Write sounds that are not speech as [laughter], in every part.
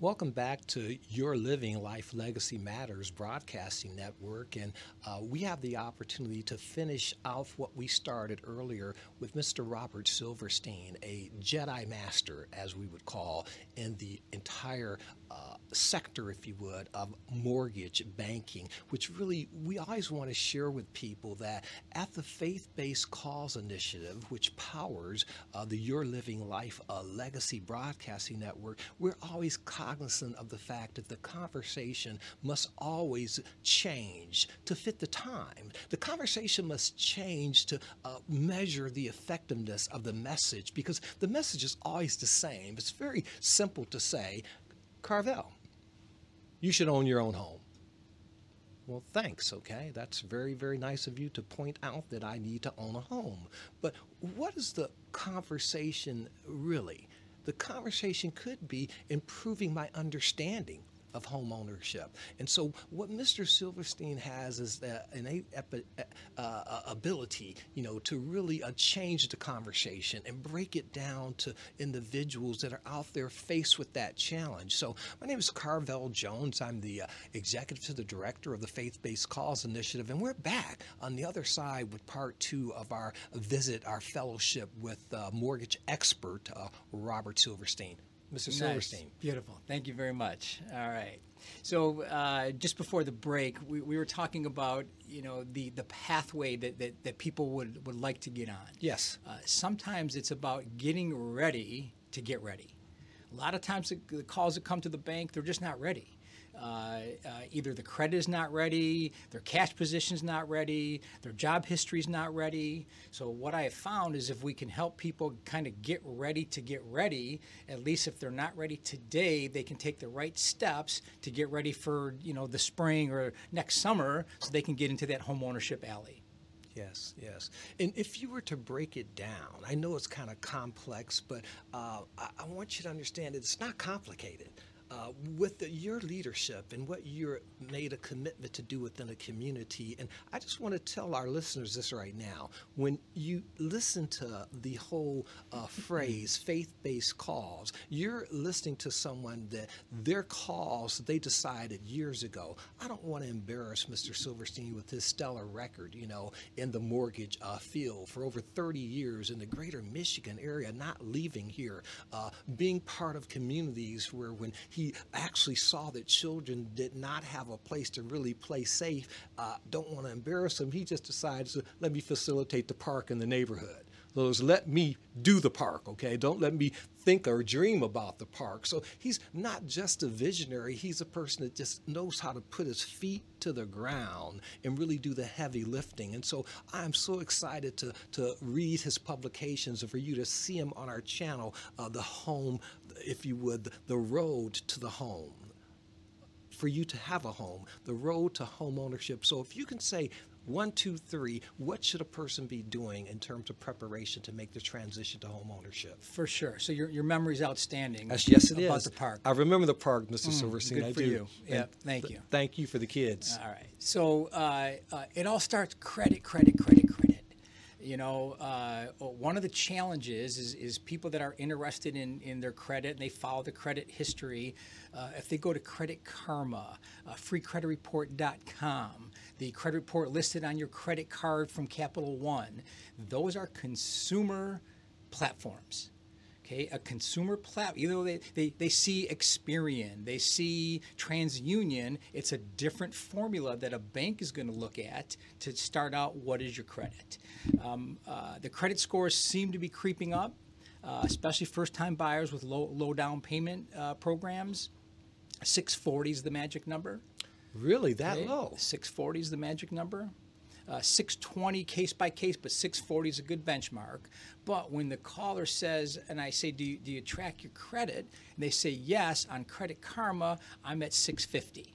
Welcome back to Your Living Life Legacy Matters Broadcasting Network. And uh, we have the opportunity to finish off what we started earlier with Mr. Robert Silverstein, a Jedi Master, as we would call, in the entire uh, sector, if you would, of mortgage banking, which really we always want to share with people that at the Faith Based Cause Initiative, which powers uh, the Your Living Life uh, Legacy Broadcasting Network, we're always cognizant of the fact that the conversation must always change to fit the time. The conversation must change to uh, measure the effectiveness of the message because the message is always the same. It's very simple to say, Carvel, you should own your own home. Well, thanks, okay? That's very, very nice of you to point out that I need to own a home. But what is the conversation really? The conversation could be improving my understanding of home ownership. And so, what Mr. Silverstein has is that innate uh, uh, ability, you know, to really uh, change the conversation and break it down to individuals that are out there faced with that challenge. So, my name is Carvel Jones. I'm the uh, executive to the director of the Faith Based Cause Initiative, and we're back on the other side with part two of our visit, our fellowship with uh, mortgage expert uh, Robert Silverstein. Mr. Nice. Silverstein. Beautiful. Thank you very much. All right. So uh, just before the break, we, we were talking about you know the the pathway that, that, that people would, would like to get on. Yes. Uh, sometimes it's about getting ready to get ready. A lot of times the, the calls that come to the bank, they're just not ready. Uh, uh, either the credit is not ready, their cash position is not ready, their job history is not ready. So what I have found is if we can help people kind of get ready to get ready, at least if they're not ready today, they can take the right steps to get ready for you know the spring or next summer, so they can get into that home ownership alley. Yes, yes. And if you were to break it down, I know it's kind of complex, but uh, I, I want you to understand it's not complicated. Uh, with the, your leadership and what you're made a commitment to do within a community. And I just want to tell our listeners this right now. When you listen to the whole uh, phrase [laughs] faith based cause, you're listening to someone that their cause they decided years ago. I don't want to embarrass Mr. Silverstein with his stellar record, you know, in the mortgage uh, field for over 30 years in the greater Michigan area, not leaving here, uh, being part of communities where when he he actually saw that children did not have a place to really play safe, uh, don't want to embarrass them. He just decides to let me facilitate the park in the neighborhood. Those let me do the park, okay? Don't let me think or dream about the park. So he's not just a visionary, he's a person that just knows how to put his feet to the ground and really do the heavy lifting. And so I'm so excited to, to read his publications and for you to see him on our channel, uh, The Home, if you would, The Road to the Home for you to have a home, the road to home ownership. So if you can say one, two, three, what should a person be doing in terms of preparation to make the transition to home ownership? For sure. So your, your memory's outstanding. Yes, yes, it about is. the park. I remember the park, Mr. Silverstein. good I for do. you. Yep, thank th- you. Thank you for the kids. All right. So uh, uh, it all starts credit, credit, credit, credit. You know, uh, one of the challenges is, is people that are interested in, in their credit and they follow the credit history. Uh, if they go to Credit Karma, uh, freecreditreport.com, the credit report listed on your credit card from Capital One, those are consumer platforms okay a consumer platform either they, they, they see experian they see transunion it's a different formula that a bank is going to look at to start out what is your credit. Um, uh, the credit scores seem to be creeping up uh, especially first time buyers with low, low down payment uh, programs. 640 is the magic number. Really, that Okay, low? 640 is the magic number. Uh, 620 case by case, but 640 is a good benchmark. But when the caller says, and I say, do you, do you track your credit? And they say, yes, on Credit Karma, I'm at 650.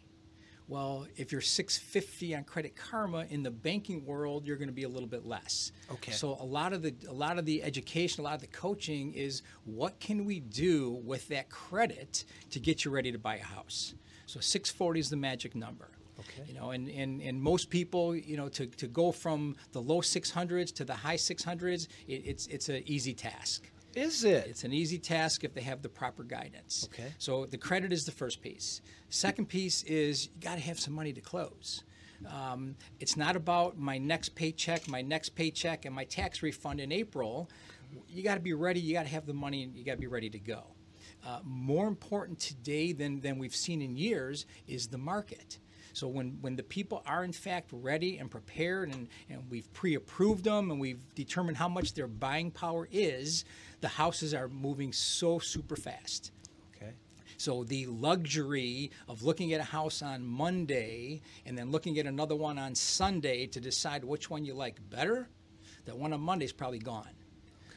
Well, if you're 650 on Credit Karma in the banking world, you're going to be a little bit less. Okay. So a lot of the a lot of the education, a lot of the coaching is what can we do with that credit to get you ready to buy a house. So 640 is the magic number. Okay. You know, and, and, and most people, you know, to, to go from the low 600s to the high 600s, it, it's it's an easy task. Is it? It's an easy task if they have the proper guidance. Okay. So the credit is the first piece. Second piece is you got to have some money to close. Um, it's not about my next paycheck, my next paycheck, and my tax refund in April. You got to be ready. You got to have the money, and you got to be ready to go. Uh, more important today than, than we've seen in years is the market. So when, when the people are in fact ready and prepared and, and we've pre-approved them and we've determined how much their buying power is, the houses are moving so super fast. Okay. So the luxury of looking at a house on Monday and then looking at another one on Sunday to decide which one you like better, that one on Monday is probably gone.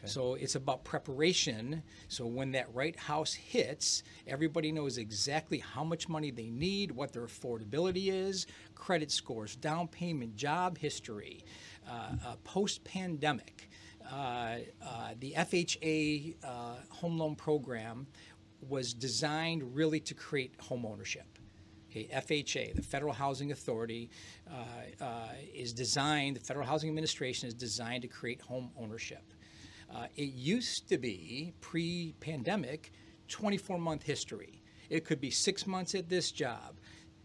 So it's about preparation. So when that right house hits, everybody knows exactly how much money they need, what their affordability is, credit scores, down payment, job history, uh, uh, post pandemic. Uh, uh, the FHA uh, home loan program was designed really to create home ownership. Okay, FHA, the Federal Housing Authority, uh, uh, is designed, the Federal Housing Administration is designed to create home ownership. Uh, it used to be pre pandemic 24 month history. It could be six months at this job,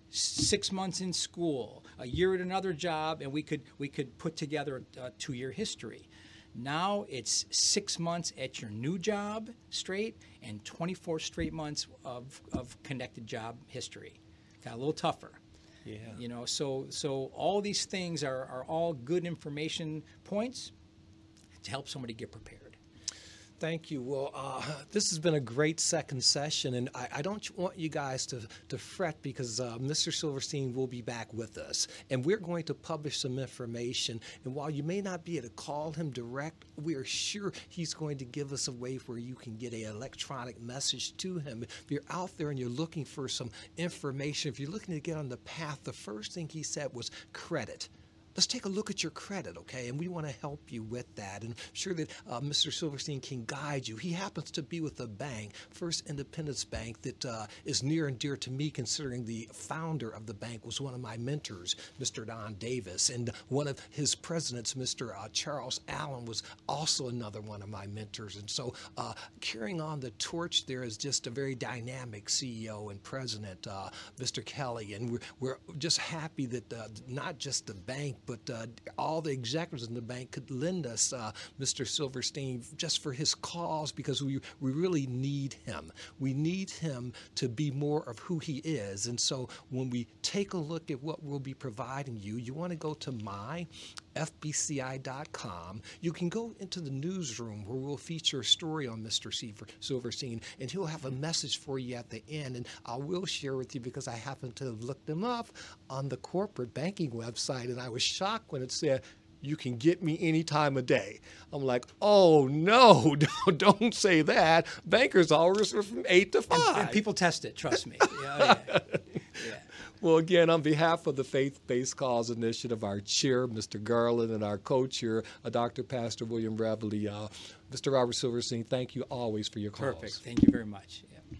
six months in school, a year at another job, and we could, we could put together a two year history. Now it's six months at your new job straight and 24 straight months of, of connected job history. Got a little tougher. Yeah. You know, so so all these things are, are all good information points to help somebody get prepared. Thank you. Well, uh, this has been a great second session, and I, I don't want you guys to, to fret because uh, Mr. Silverstein will be back with us, and we're going to publish some information. And while you may not be able to call him direct, we are sure he's going to give us a way where you can get an electronic message to him. If you're out there and you're looking for some information, if you're looking to get on the path, the first thing he said was credit let's take a look at your credit, okay? And we want to help you with that. And I'm sure that uh, Mr. Silverstein can guide you. He happens to be with a bank, First Independence Bank, that uh, is near and dear to me, considering the founder of the bank was one of my mentors, Mr. Don Davis. And one of his presidents, Mr. Uh, Charles Allen, was also another one of my mentors. And so uh, carrying on the torch there is just a very dynamic CEO and president, uh, Mr. Kelly. And we're, we're just happy that uh, not just the bank, but uh, all the executives in the bank could lend us uh, Mr. Silverstein just for his cause because we, we really need him. We need him to be more of who he is. And so when we take a look at what we'll be providing you, you want to go to my fbci.com. You can go into the newsroom where we'll feature a story on Mr. Silverstein, and he'll have a message for you at the end. And I will share with you because I happen to have looked him up on the corporate banking website, and I was shocked when it said, you can get me any time of day. I'm like, oh no, [laughs] don't, don't say that. Bankers hours are from eight to five. And people test it, trust me. Yeah, yeah. [laughs] yeah. Well, again, on behalf of the Faith Based Cause Initiative, our chair, Mr. Garland, and our co chair, uh, Dr. Pastor William Reveley, uh, Mr. Robert Silverstein, thank you always for your calls. Perfect. Thank you very much. Yeah.